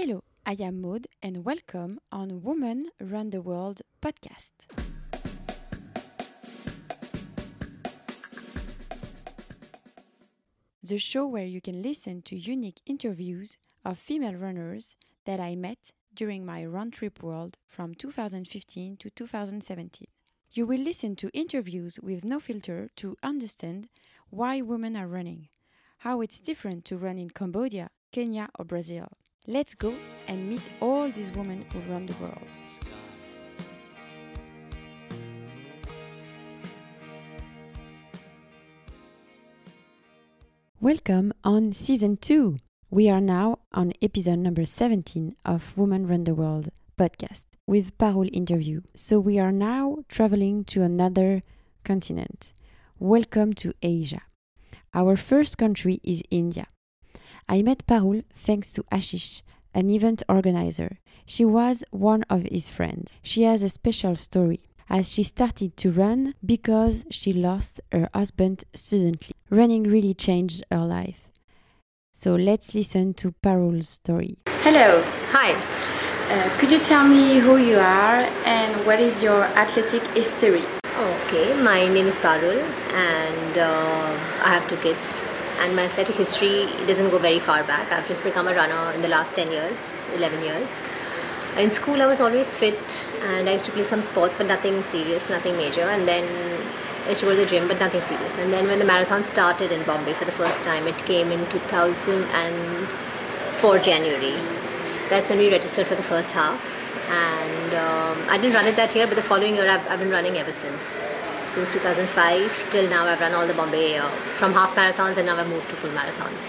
Hello, I am Maud and welcome on Women Run the World podcast. The show where you can listen to unique interviews of female runners that I met during my run trip world from 2015 to 2017. You will listen to interviews with no filter to understand why women are running, how it's different to run in Cambodia, Kenya, or Brazil. Let's go and meet all these women run the world. Welcome on season 2. We are now on episode number 17 of Women Run the World podcast with Parul interview. So we are now traveling to another continent. Welcome to Asia. Our first country is India. I met Parul thanks to Ashish, an event organizer. She was one of his friends. She has a special story as she started to run because she lost her husband suddenly. Running really changed her life. So let's listen to Parul's story. Hello. Hi. Uh, could you tell me who you are and what is your athletic history? Okay, my name is Parul and uh, I have two kids. And my athletic history doesn't go very far back. I've just become a runner in the last 10 years, 11 years. In school, I was always fit and I used to play some sports, but nothing serious, nothing major. And then I used to go to the gym, but nothing serious. And then when the marathon started in Bombay for the first time, it came in 2004 January. That's when we registered for the first half. And um, I didn't run it that year, but the following year I've, I've been running ever since. Since 2005 till now, I've run all the Bombay uh, from half marathons, and now I've moved to full marathons.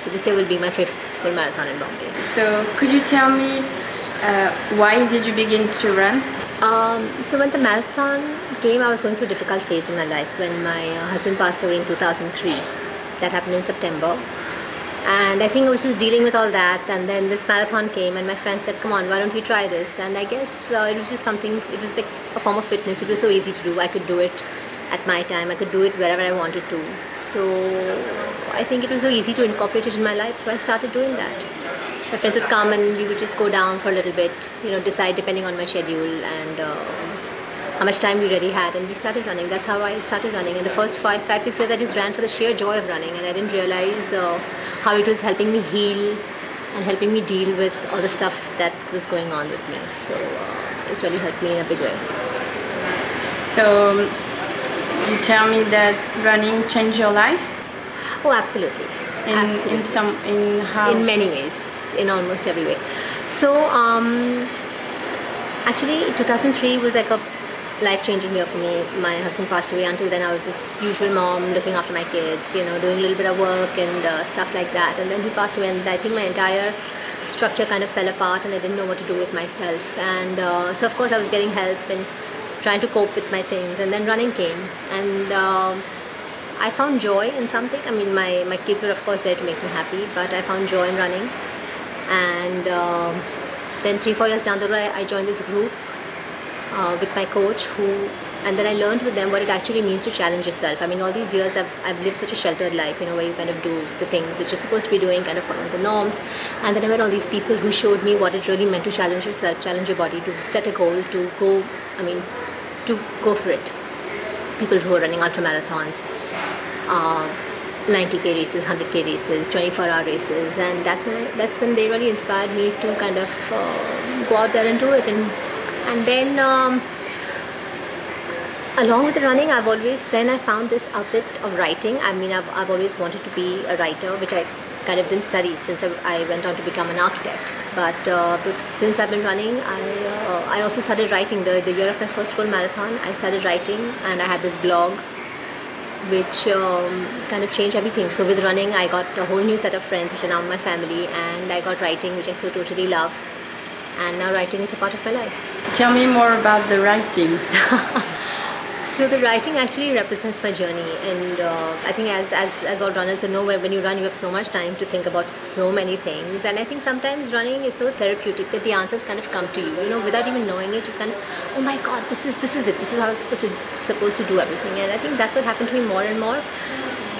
So this year will be my fifth full marathon in Bombay. So could you tell me uh, why did you begin to run? Um, so when the marathon came, I was going through a difficult phase in my life when my uh, husband passed away in 2003. That happened in September. And I think I was just dealing with all that. And then this marathon came, and my friend said, Come on, why don't we try this? And I guess uh, it was just something, it was like a form of fitness. It was so easy to do. I could do it at my time, I could do it wherever I wanted to. So I think it was so easy to incorporate it in my life. So I started doing that my friends would come and we would just go down for a little bit, you know, decide depending on my schedule and uh, how much time we really had. And we started running. That's how I started running. And the first five, five, six years, I just ran for the sheer joy of running, and I didn't realize uh, how it was helping me heal and helping me deal with all the stuff that was going on with me. So uh, it's really helped me in a big way. So you tell me that running changed your life? Oh, absolutely. In, absolutely. in some in how in many ways in almost every way so um, actually 2003 was like a life-changing year for me. My husband passed away. Until then i was this usual mom looking after my kids you know doing a little bit of work and uh, stuff like that. And then he passed away and i think my entire structure kind of fell apart and i didn't know what to do with myself. And uh, so of course i was getting help and trying to cope with my things. And then running came. And uh, I found joy in something. I mean, my, my kids were, of course, there to make me happy, but I found joy in running. And um, then, three, four years down the road, I joined this group uh, with my coach, who, and then I learned with them what it actually means to challenge yourself. I mean, all these years I've, I've lived such a sheltered life, you know, where you kind of do the things that you're supposed to be doing, kind of following the norms. And then I met all these people who showed me what it really meant to challenge yourself, challenge your body, to set a goal, to go, I mean, to go for it. People who are running ultra marathons uh, 90k races, 100k races, 24-hour races, and that's when I, that's when they really inspired me to kind of uh, go out there and do it. And and then um, along with the running, I've always then I found this outlet of writing. I mean, I've, I've always wanted to be a writer, which I kind of didn't study since I, I went on to become an architect. But, uh, since I've been running, I uh, I also started writing. The the year of my first full marathon, I started writing, and I had this blog which um, kind of changed everything. So with running, I got a whole new set of friends, which are now my family, and I got writing, which I so totally love. And now writing is a part of my life. Tell me more about the writing. so the writing actually represents my journey, and uh, I think as, as as all runners will know, when you run, you have so much time to think about so many things, and I think sometimes running is so therapeutic that the answers kind of come to you, you know, without even knowing it. You kind of, oh my God, this is this is it. This is how I'm supposed to supposed to do everything, and I think that's what happened to me more and more.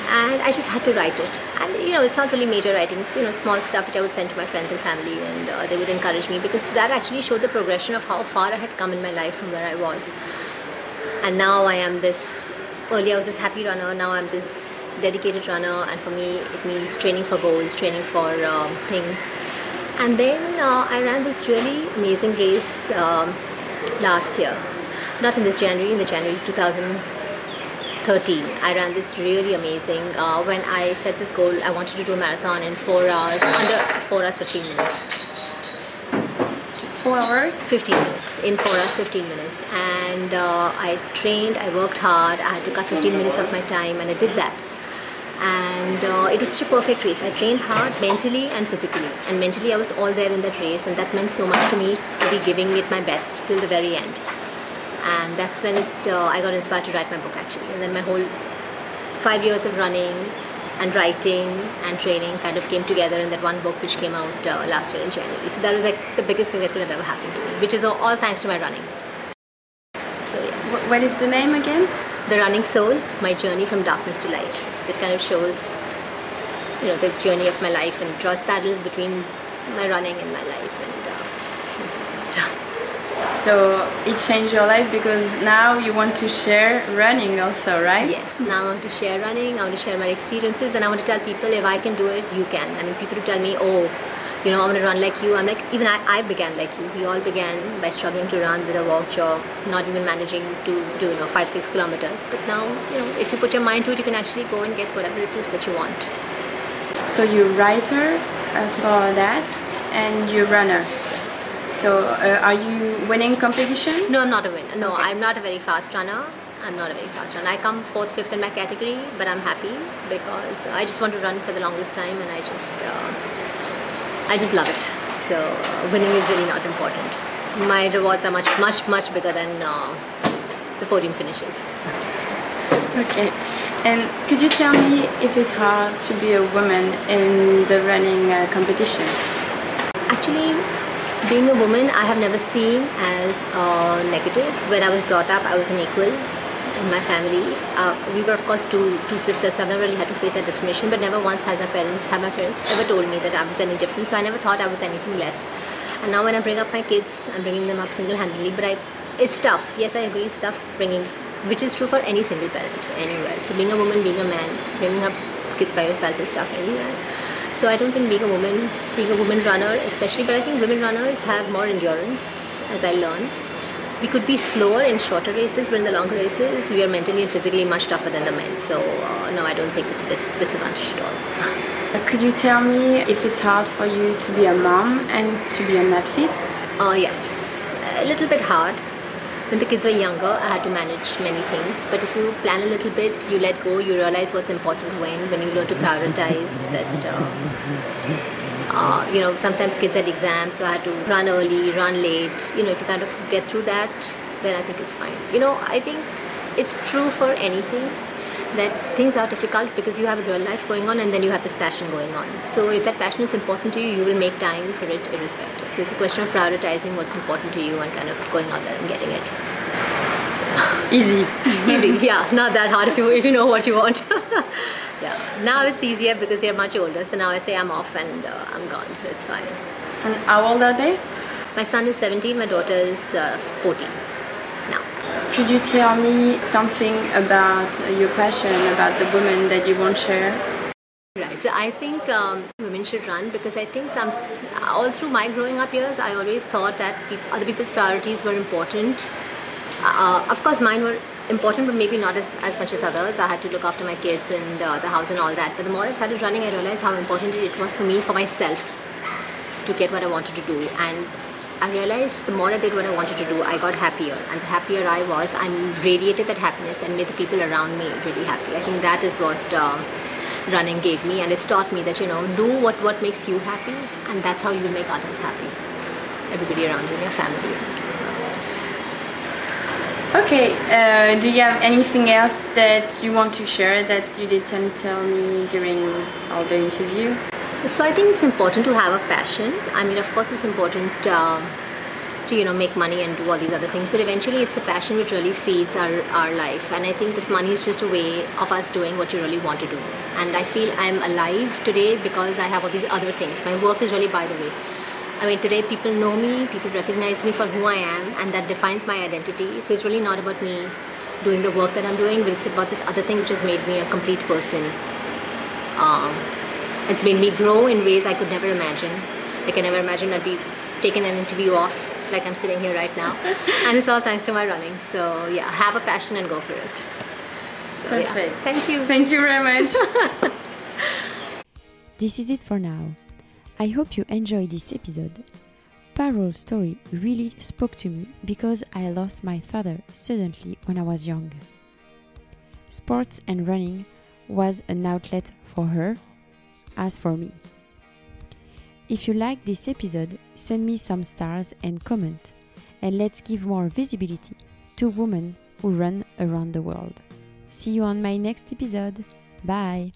And I just had to write it. And you know, it's not really major writing; it's you know small stuff which I would send to my friends and family, and uh, they would encourage me because that actually showed the progression of how far I had come in my life from where I was. And now I am this. Earlier I was this happy runner. Now I'm this dedicated runner, and for me it means training for goals, training for um, things. And then uh, I ran this really amazing race um, last year, not in this January, in the January 2000. 13 i ran this really amazing uh, when i set this goal i wanted to do a marathon in 4 hours under 4 hours 15 minutes. 4 hours? 15 minutes in 4 hours 15 minutes. And uh, i trained i worked hard i had to cut 15 minutes of my time and i did that. And uh, it was such a perfect race. I trained hard mentally and physically. And mentally i was all there in that race and that meant so much to me to be giving it my best till the very end and that's when it uh, I got inspired to write my book actually. And then my whole five years of running and writing and training kind of came together in that one book which came out uh, last year in January. So that was like the biggest thing that could have ever happened to me, which is all, thanks to my running. So yes. What is the name again? The Running Soul: My Journey from Darkness to Light. So it kind of shows, you know, the journey of my life and draws parallels between my running and my life and. Uh, so it changed your life because now you want to share running also, right? Yes, now I want to share running, I want to share my experiences, and I want to tell people if I can do it, you can. I mean, people who tell me, oh, you know, I want to run like you. I'm like, even I, I began like you. We all began by struggling to run with a walk or not even managing to do, you know, five, six kilometers. But now, you know, if you put your mind to it, you can actually go and get whatever it is that you want. So you're writer uh, for that and you're runner. So, uh, are you winning competition? No, I'm not a winner. No, okay. I'm not a very fast runner. I'm not a very fast runner. I come fourth, fifth in my category, but I'm happy because I just want to run for the longest time, and I just, uh, I just love it. So, uh, winning is really not important. My rewards are much, much, much bigger than uh, the podium finishes. okay. And could you tell me if it's hard to be a woman in the running uh, competition? Actually, being a woman, I have never seen as uh, negative. When I was brought up, I was an equal in my family. Uh, we were, of course, two two sisters, so I've never really had to face that discrimination. But never once has my parents, have my parents ever told me that I was any different. So I never thought I was anything less. And now when I bring up my kids, I'm bringing them up single-handedly. But I, it's tough. Yes, I agree. It's tough bringing, which is true for any single parent anywhere. So being a woman, being a man, bringing up kids by yourself is tough anywhere. So I don't think being a woman, being a woman runner, especially, but I think women runners have more endurance, as I learn. We could be slower in shorter races, but in the longer races, we are mentally and physically much tougher than the men. So uh, no, I don't think it's a disadvantage at all. Could you tell me if it's hard for you to be a mom and to be an athlete? Uh, yes, a little bit hard when the kids were younger, I had to manage many things. But if you plan a little bit, you let go, you realize what's important when, when you learn to prioritize that. Uh, uh, you know, sometimes kids had exams, so I had to run early, run late. You know, if you kind of get through that, then I think it's fine. You know, I think it's true for anything that things are difficult because you have a real life going on and then you have this passion going on. So if that passion is important to you, you will make time for it irrespective. So it's a question of prioritizing what's important to you and kind of going out there and getting it. So. Easy. Easy, yeah. Not that hard if you if you know what you want. yeah. Now it's easier because they're much older. So now I say I'm off and uh, I'm gone. So it's fine. And how old are they? My son is 17. My daughter is uh, 14 now. Could you tell me something about your passion about the women that you won't share? Right. So I think um, women should run because I think some all through my growing up years, I always thought that other people's priorities were important. Uh, of course, mine were important, but maybe not as, as much as others. I had to look after my kids and uh, the house and all that. But the more I started running, I realized how important it was for me, for myself, to get what I wanted to do. And I realized the more I did what I wanted to do, I got happier. And the happier I was, I radiated that happiness and made the people around me really happy. I think that is what uh, running gave me. And it's taught me that, you know, do what, what makes you happy, and that's how you make others happy. Everybody around you, your family. Okay, uh, do you have anything else that you want to share that you didn't tell me during all the interview? So I think it's important to have a passion. I mean, of course, it's important. Um, to you know make money and do all these other things but eventually it's the passion which really feeds our, our life and i think this money is just a way of us doing what you really want to do and i feel i'm alive today because i have all these other things my work is really by the way i mean today people know me people recognize me for who i am and that defines my identity so it's really not about me doing the work that i'm doing but it's about this other thing which has made me a complete person um, it's made me grow in ways i could never imagine i can never imagine i'd be taking an interview off like I'm sitting here right now. and it's all thanks to my running. So yeah, have a passion and go for it. So, Perfect. Yeah. Thank you. Thank you very much. this is it for now. I hope you enjoyed this episode. Parul's story really spoke to me because I lost my father suddenly when I was young. Sports and running was an outlet for her, as for me. If you like this episode, send me some stars and comment, and let's give more visibility to women who run around the world. See you on my next episode. Bye!